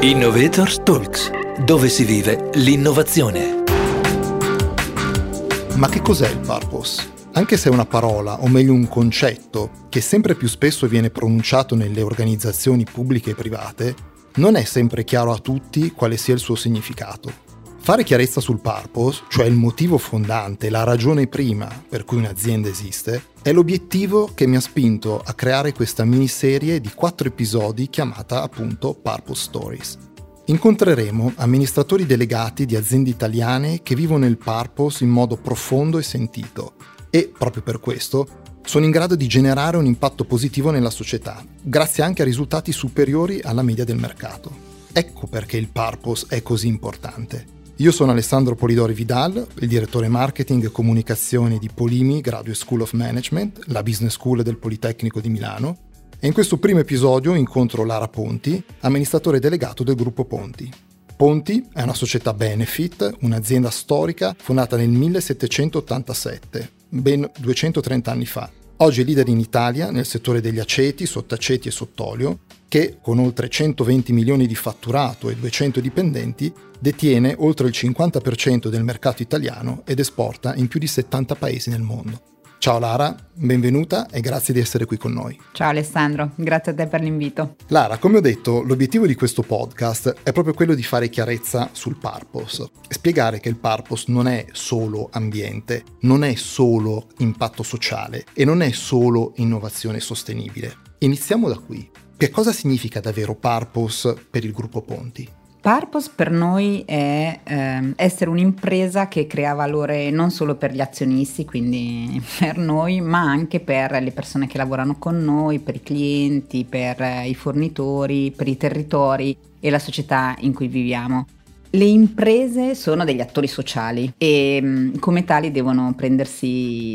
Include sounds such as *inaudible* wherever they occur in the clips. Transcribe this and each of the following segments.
Innovators Talks, dove si vive l'innovazione. Ma che cos'è il purpose? Anche se è una parola, o meglio un concetto, che sempre più spesso viene pronunciato nelle organizzazioni pubbliche e private, non è sempre chiaro a tutti quale sia il suo significato. Fare chiarezza sul purpose, cioè il motivo fondante, la ragione prima per cui un'azienda esiste, è l'obiettivo che mi ha spinto a creare questa miniserie di quattro episodi chiamata appunto Purpose Stories. Incontreremo amministratori delegati di aziende italiane che vivono il purpose in modo profondo e sentito e, proprio per questo, sono in grado di generare un impatto positivo nella società, grazie anche a risultati superiori alla media del mercato. Ecco perché il purpose è così importante. Io sono Alessandro Polidori Vidal, il direttore marketing e comunicazione di Polimi Graduate School of Management, la business school del Politecnico di Milano, e in questo primo episodio incontro Lara Ponti, amministratore delegato del gruppo Ponti. Ponti è una società benefit, un'azienda storica fondata nel 1787, ben 230 anni fa. Oggi è leader in Italia nel settore degli aceti, sottaceti e sottolio che con oltre 120 milioni di fatturato e 200 dipendenti detiene oltre il 50% del mercato italiano ed esporta in più di 70 paesi nel mondo. Ciao Lara, benvenuta e grazie di essere qui con noi. Ciao Alessandro, grazie a te per l'invito. Lara, come ho detto, l'obiettivo di questo podcast è proprio quello di fare chiarezza sul purpose spiegare che il purpose non è solo ambiente, non è solo impatto sociale e non è solo innovazione sostenibile. Iniziamo da qui. Che cosa significa davvero purpose per il gruppo Ponti? Purpose per noi è eh, essere un'impresa che crea valore non solo per gli azionisti, quindi *laughs* per noi, ma anche per le persone che lavorano con noi, per i clienti, per i fornitori, per i territori e la società in cui viviamo. Le imprese sono degli attori sociali e mm, come tali devono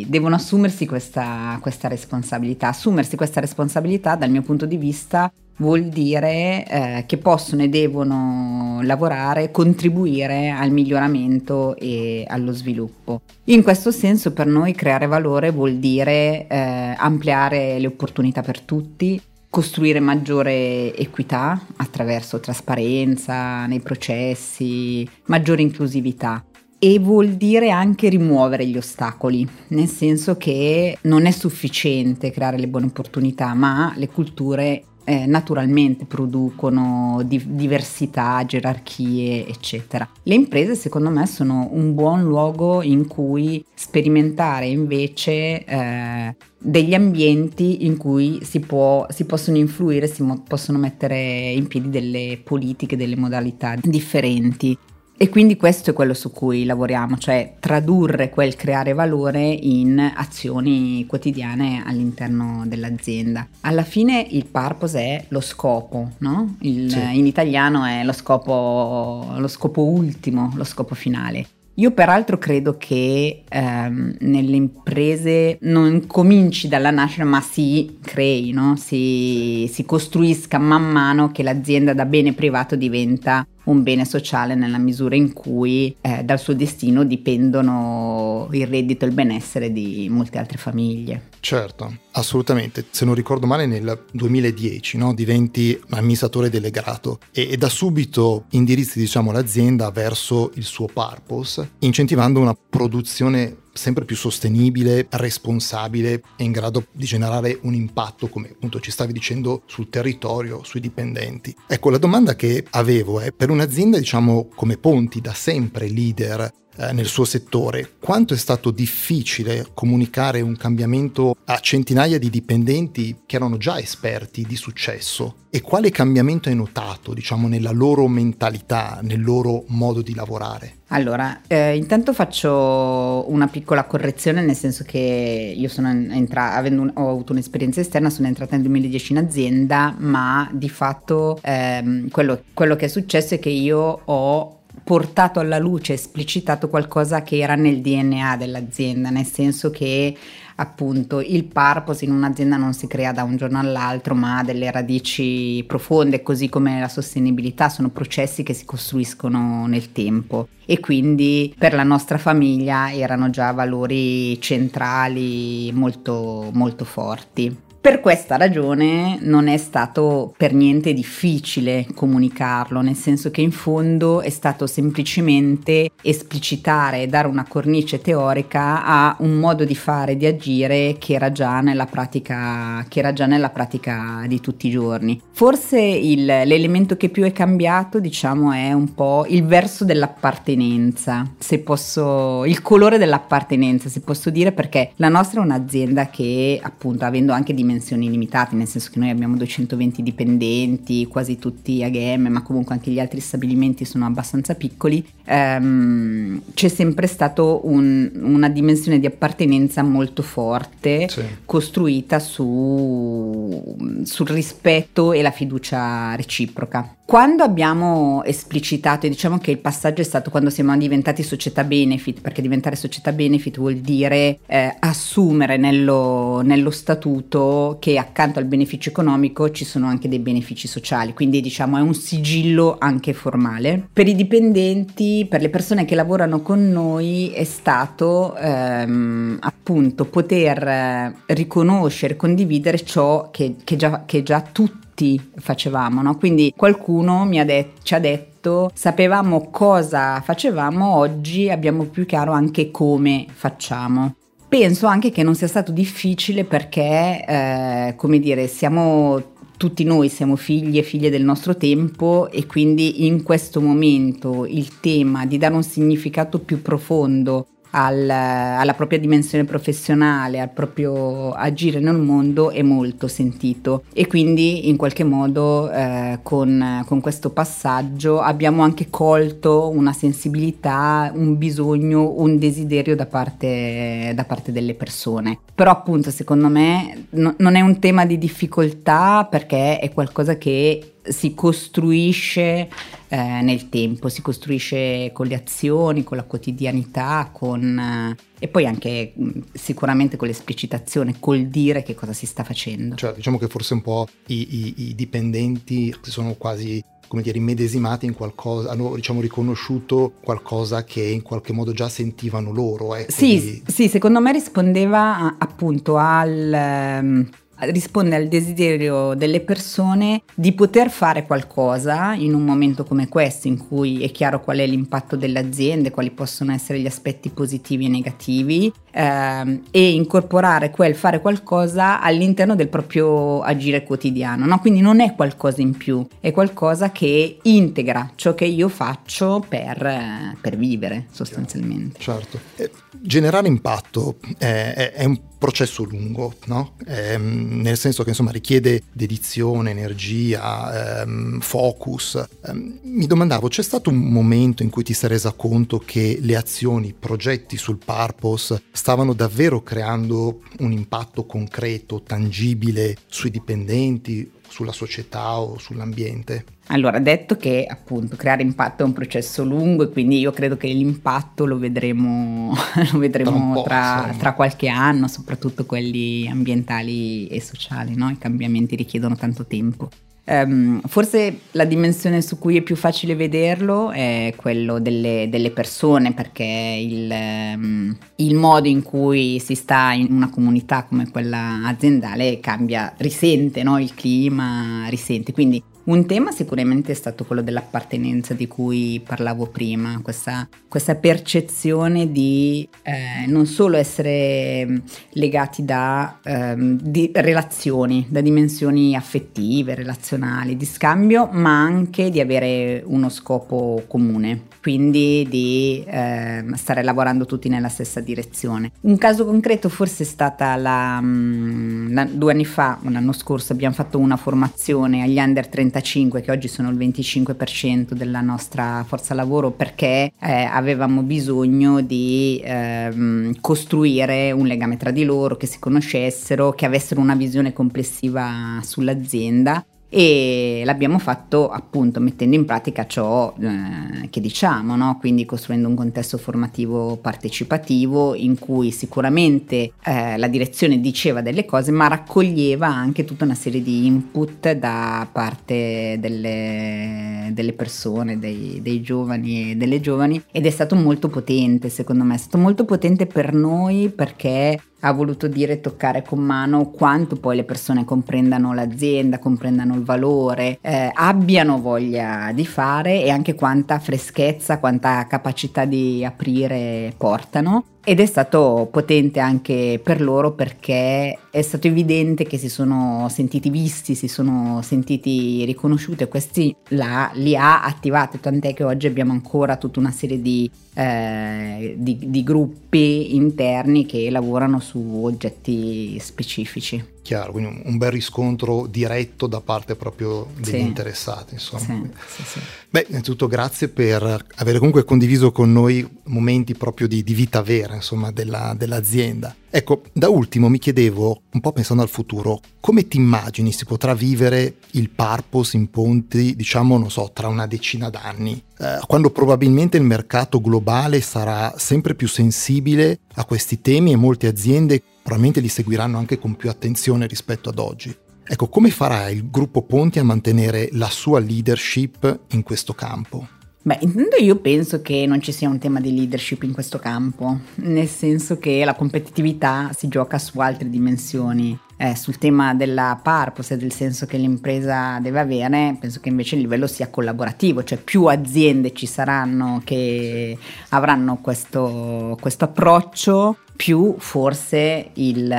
devono assumersi questa, questa responsabilità. Assumersi questa responsabilità dal mio punto di vista vuol dire eh, che possono e devono lavorare, contribuire al miglioramento e allo sviluppo. In questo senso per noi creare valore vuol dire eh, ampliare le opportunità per tutti, costruire maggiore equità attraverso trasparenza nei processi, maggiore inclusività e vuol dire anche rimuovere gli ostacoli, nel senso che non è sufficiente creare le buone opportunità, ma le culture eh, naturalmente producono di- diversità, gerarchie, eccetera. Le imprese, secondo me, sono un buon luogo in cui sperimentare invece eh, degli ambienti in cui si, può, si possono influire, si mo- possono mettere in piedi delle politiche, delle modalità differenti. E quindi questo è quello su cui lavoriamo, cioè tradurre quel creare valore in azioni quotidiane all'interno dell'azienda. Alla fine il purpose è lo scopo, no? Il, sì. In italiano è lo scopo, lo scopo ultimo, lo scopo finale. Io peraltro credo che ehm, nelle imprese non cominci dalla nascita ma si crei, no? si, si costruisca man mano che l'azienda da bene privato diventa un bene sociale nella misura in cui eh, dal suo destino dipendono il reddito e il benessere di molte altre famiglie. Certo, assolutamente. Se non ricordo male nel 2010 no? diventi amministratore delegato e, e da subito indirizzi diciamo, l'azienda verso il suo purpose, incentivando una produzione sempre più sostenibile, responsabile e in grado di generare un impatto, come appunto ci stavi dicendo, sul territorio, sui dipendenti. Ecco, la domanda che avevo è per un'azienda, diciamo, come Ponti, da sempre leader nel suo settore, quanto è stato difficile comunicare un cambiamento a centinaia di dipendenti che erano già esperti di successo e quale cambiamento hai notato, diciamo, nella loro mentalità, nel loro modo di lavorare? Allora, eh, intanto faccio una piccola correzione, nel senso che io sono entrata, avendo un, ho avuto un'esperienza esterna, sono entrata nel 2010 in azienda, ma di fatto ehm, quello, quello che è successo è che io ho portato alla luce, esplicitato qualcosa che era nel DNA dell'azienda, nel senso che appunto il purpose in un'azienda non si crea da un giorno all'altro, ma ha delle radici profonde, così come la sostenibilità sono processi che si costruiscono nel tempo e quindi per la nostra famiglia erano già valori centrali molto molto forti. Per questa ragione non è stato per niente difficile comunicarlo, nel senso che in fondo è stato semplicemente esplicitare, dare una cornice teorica a un modo di fare, di agire che era già nella pratica, già nella pratica di tutti i giorni. Forse il, l'elemento che più è cambiato, diciamo, è un po' il verso dell'appartenenza, se posso, il colore dell'appartenenza, se posso dire, perché la nostra è un'azienda che appunto avendo anche dimensioni dimensioni limitate, nel senso che noi abbiamo 220 dipendenti, quasi tutti AGM, ma comunque anche gli altri stabilimenti sono abbastanza piccoli, ehm, c'è sempre stata un, una dimensione di appartenenza molto forte, sì. costruita su, sul rispetto e la fiducia reciproca. Quando abbiamo esplicitato, e diciamo che il passaggio è stato quando siamo diventati società benefit, perché diventare società benefit vuol dire eh, assumere nello, nello, statuto che accanto al beneficio economico ci sono anche dei benefici sociali, quindi diciamo è un sigillo anche formale. Per i dipendenti, per le persone che lavorano con noi è stato ehm, appunto poter eh, riconoscere, condividere ciò che, che, già, che già tutti facevamo, no? Quindi qualcuno det- ci ha detto sapevamo cosa facevamo, oggi abbiamo più chiaro anche come facciamo. Penso anche che non sia stato difficile perché, eh, come dire, siamo tutti noi siamo figli e figlie del nostro tempo e quindi in questo momento il tema di dare un significato più profondo al, alla propria dimensione professionale, al proprio agire nel mondo è molto sentito e quindi in qualche modo eh, con, con, questo passaggio abbiamo anche colto una sensibilità, un bisogno, un desiderio da parte, da parte delle persone. Però appunto secondo me no, non è un tema di difficoltà perché è qualcosa che si costruisce eh, nel tempo, si costruisce con le azioni, con la quotidianità, con, eh, e poi anche mh, sicuramente con l'esplicitazione, col dire che cosa si sta facendo. Cioè, diciamo che forse un po' i, i, i dipendenti sono quasi come dire, immedesimati in qualcosa, hanno diciamo riconosciuto qualcosa che in qualche modo già sentivano loro. Ecco, sì, di... sì, secondo me rispondeva appunto al, ehm, risponde al desiderio delle persone di poter fare qualcosa in un momento come questo in cui è chiaro qual è l'impatto delle aziende, quali possono essere gli aspetti positivi e negativi ehm, e incorporare quel fare qualcosa all'interno del proprio agire quotidiano. No? Quindi non è qualcosa in più, è qualcosa che integra ciò che io faccio per, per vivere sostanzialmente. Certo. Eh, generare impatto è, è, è un processo lungo, no? ehm, nel senso che insomma richiede dedizione, energia, ehm, focus. Ehm, mi domandavo, c'è stato un momento in cui ti sei resa conto che le azioni, i progetti sul purpose stavano davvero creando un impatto concreto, tangibile sui dipendenti, sulla società o sull'ambiente? Allora, detto che appunto creare impatto è un processo lungo e quindi io credo che l'impatto lo vedremo, *laughs* lo vedremo tra, tra, tra, qualche anno, soprattutto quelli ambientali e sociali, no? i cambiamenti richiedono tanto tempo. Um, forse la dimensione su cui è più facile vederlo è quello delle, delle persone, perché il, um, il, modo in cui si sta in una comunità come quella aziendale cambia, risente no? il clima, risente. Quindi un tema sicuramente è stato quello dell'appartenenza di cui parlavo prima, questa, questa percezione di eh, non solo essere mm, legati da eh, relazioni, da dimensioni affettive, relazionali, di scambio, ma anche di avere uno scopo comune, quindi di eh, stare lavorando tutti nella stessa direzione. Un caso concreto forse è stata la, mm, la, due anni fa, un anno scorso, abbiamo fatto una formazione agli under 30 35 che oggi sono il 25% della nostra forza lavoro perché eh, avevamo bisogno di ehm, costruire un legame tra di loro, che si conoscessero, che avessero una visione complessiva sull'azienda e l'abbiamo fatto appunto mettendo in pratica ciò eh, che diciamo, no? quindi costruendo un contesto formativo partecipativo in cui sicuramente eh, la direzione diceva delle cose ma raccoglieva anche tutta una serie di input da parte delle, delle persone, dei, dei giovani e delle giovani ed è stato molto potente secondo me, è stato molto potente per noi perché ha voluto dire toccare con mano quanto poi le persone comprendano l'azienda, comprendano il valore, eh, abbiano voglia di fare e anche quanta freschezza, quanta capacità di aprire portano ed è stato potente anche per loro perché è stato evidente che si sono sentiti visti, si sono sentiti riconosciuti e questi là, li ha attivati, tant'è che oggi abbiamo ancora tutta una serie di, eh, di, di gruppi interni che lavorano su oggetti specifici. Chiaro, quindi un bel riscontro diretto da parte proprio degli sì. interessati. Insomma. Sì, sì. Beh, innanzitutto grazie per aver comunque condiviso con noi momenti proprio di, di vita vera insomma, della, dell'azienda. Ecco, da ultimo mi chiedevo, un po' pensando al futuro, come ti immagini si potrà vivere il purpose in ponti, diciamo, non so, tra una decina d'anni, eh, quando probabilmente il mercato globale sarà sempre più sensibile a questi temi e molte aziende probabilmente li seguiranno anche con più attenzione rispetto ad oggi. Ecco, come farà il gruppo Ponti a mantenere la sua leadership in questo campo? Beh, intanto io penso che non ci sia un tema di leadership in questo campo, nel senso che la competitività si gioca su altre dimensioni. Eh, sul tema della purpose e del senso che l'impresa deve avere, penso che invece il livello sia collaborativo, cioè più aziende ci saranno che avranno questo, questo approccio più forse il,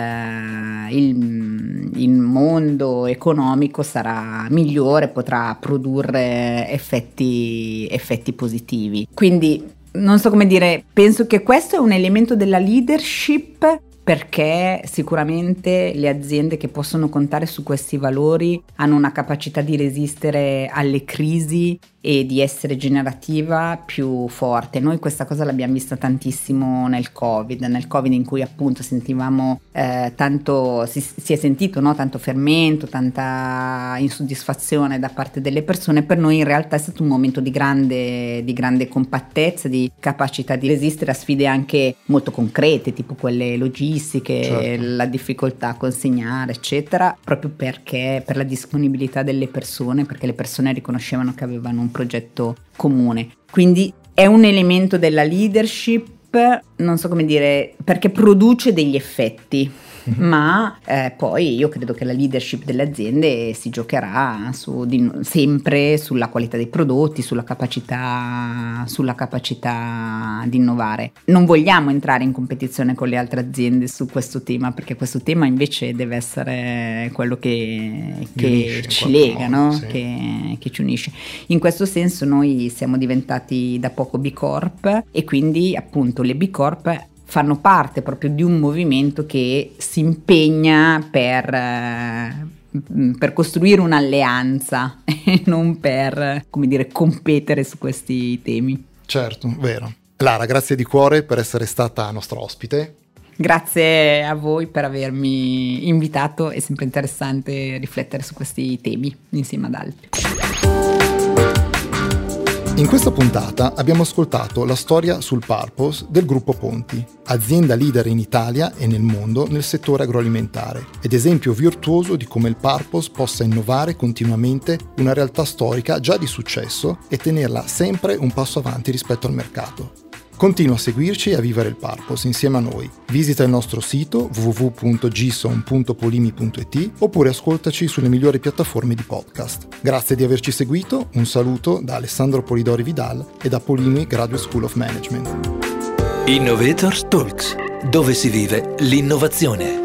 il, il, mondo economico sarà migliore, potrà produrre effetti, effetti positivi. Quindi non so come dire, penso che questo è un elemento della leadership perché sicuramente le aziende che possono contare su questi valori hanno una capacità di resistere alle crisi e di essere generativa più forte. Noi questa cosa l'abbiamo vista tantissimo nel Covid, nel Covid in cui appunto sentivamo eh, tanto, si, si, è sentito no? tanto fermento, tanta insoddisfazione da parte delle persone, per noi in realtà è stato un momento di grande, di grande compattezza, di capacità di resistere a sfide anche molto concrete, tipo quelle logistiche, certo. la difficoltà a consegnare, eccetera, proprio perché per la disponibilità delle persone, perché le persone riconoscevano che avevano un progetto comune. Quindi è un elemento della leadership, non so come dire, perché produce degli effetti. Ma eh, poi io credo che la leadership delle aziende si giocherà su, di, sempre sulla qualità dei prodotti, sulla capacità, sulla capacità di innovare. Non vogliamo entrare in competizione con le altre aziende su questo tema, perché questo tema invece deve essere quello che, che ci lega, modo, no? sì. che, che ci unisce. In questo senso noi siamo diventati da poco B Corp e quindi appunto le B Corp fanno parte proprio di un movimento che si impegna per, eh, per costruire un'alleanza *laughs* e non per, come dire, competere su questi temi. Certo, vero. Lara, grazie di cuore per essere stata nostra ospite. Grazie a voi per avermi invitato, è sempre interessante riflettere su questi temi insieme ad altri. In questa puntata abbiamo ascoltato la storia sul Purpose del gruppo Ponti, azienda leader in Italia e nel mondo nel settore agroalimentare, ed esempio virtuoso di come il Purpose possa innovare continuamente una realtà storica già di successo e tenerla sempre un passo avanti rispetto al mercato. Continua a seguirci e a vivere il Purpose insieme a noi. Visita il nostro sito www.gison.polimi.it oppure ascoltaci sulle migliori piattaforme di podcast. Grazie di averci seguito, un saluto da Alessandro Polidori Vidal e da Polimi Graduate School of Management. Innovators Talks, dove si vive l'innovazione.